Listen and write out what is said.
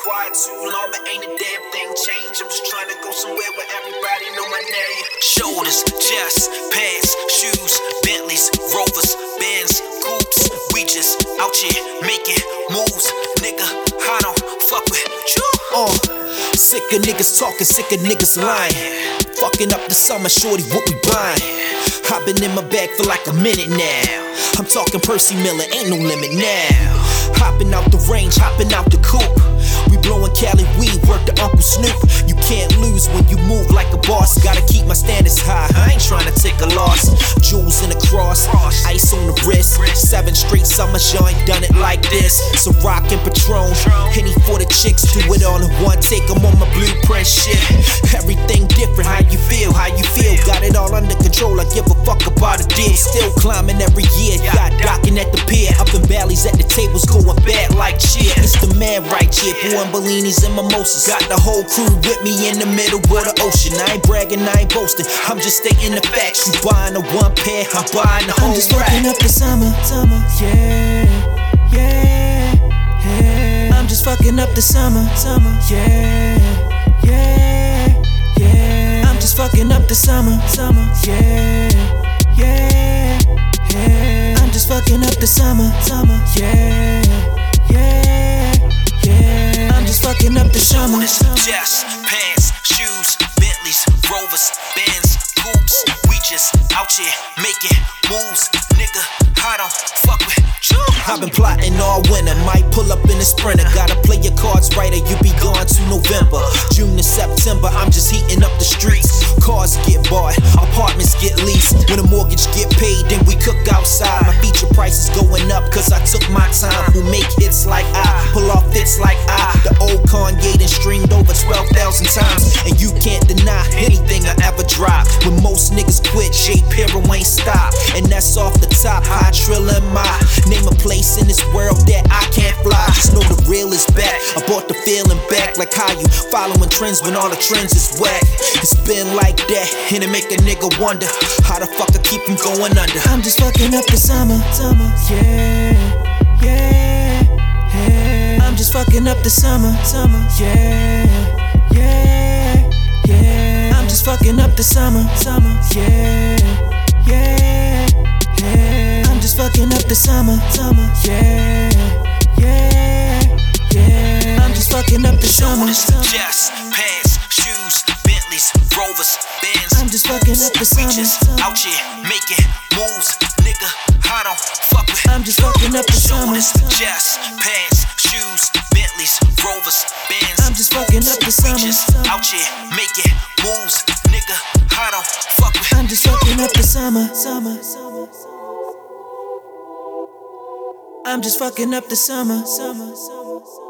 quiet too long, but ain't a damn thing changed. I'm just trying to go somewhere where everybody know my name. Shoulders, chest, pants, shoes, Bentleys, Rovers, Benz, Coops. We just out here making moves, nigga. I don't fuck with you. Uh, sick of niggas talking, sick of niggas lying. Fucking up the summer, shorty, what we buying? I've been in my bag for like a minute now. I'm talking Percy Miller, ain't no limit now. Hopping out the range, hopping out the coupe. We blowing Cali weed, work the Uncle Snoop. You can't lose when you move like a boss. Gotta keep my standards high. I ain't trying to take a loss. Jewels in the cross, ice on the wrist. Seven straight summers, you ain't done it like this. So rock and Patron, Henny for the chicks. Do it all in one take. I'm on my blueprint shit. Everything different. How you feel? How you feel? Got it all under control. I give a fuck about a deal. Still climbing every year. At the pier. Up in valleys at the tables, going bad like cheer. It's the man right here. Pouring Bellinis and mimosas. Got the whole crew with me in the middle of the ocean. I ain't bragging, I ain't boasting. I'm just stating the facts. You buying a one pair, I'm buying the whole I'm just rack. fucking up the summer, summer, yeah, yeah, yeah. I'm just fucking up the summer, summer, yeah, yeah, yeah. I'm just fucking up the summer, summer, yeah, summer, summer, yeah, yeah, yeah. I'm just fucking up the summer. Chest, pants, shoes, Bentleys, Rovers, Benz, Coops. We just out here making moves, nigga. I don't fuck with you. I've been plotting all winter, might pull up in a sprinter. Gotta play your cards right or you be gone to November. June to September, I'm just heating up the streets. Cars get bought, time. Who make hits like I, pull off fits like I. The old Kanye done streamed over 12,000 times. And you can't deny anything I ever drop. When most niggas quit, J. Piro ain't stop. And that's off the top, high trill in my name a place in this world that I can't fly. Just know the real is back. I bought the feeling back, like how you following trends when all the trends is whack. It's been like that, and it make a nigga wonder how the fuck I keep from going under. I'm just fucking up the summer, summer, yeah, fucking up the summer, summer, yeah, yeah, yeah. I'm just fucking up the summer, summer, yeah, yeah, yeah. I'm just fucking up the summer, summer, yeah, yeah, yeah. I'm just fucking up the summer, summer. chest, pants, shoes, Bentleys, Rovers, Benz. I'm just fucking up the summer, just out here making moves, nigga. I don't fuck with I'm just fucking up the summer, Shoulders, I'm just fucking up the summer, just summer. out here making moves, nigga. I don't fuck with I'm just fucking up the summer, summer. I'm just fucking up the summer, summer.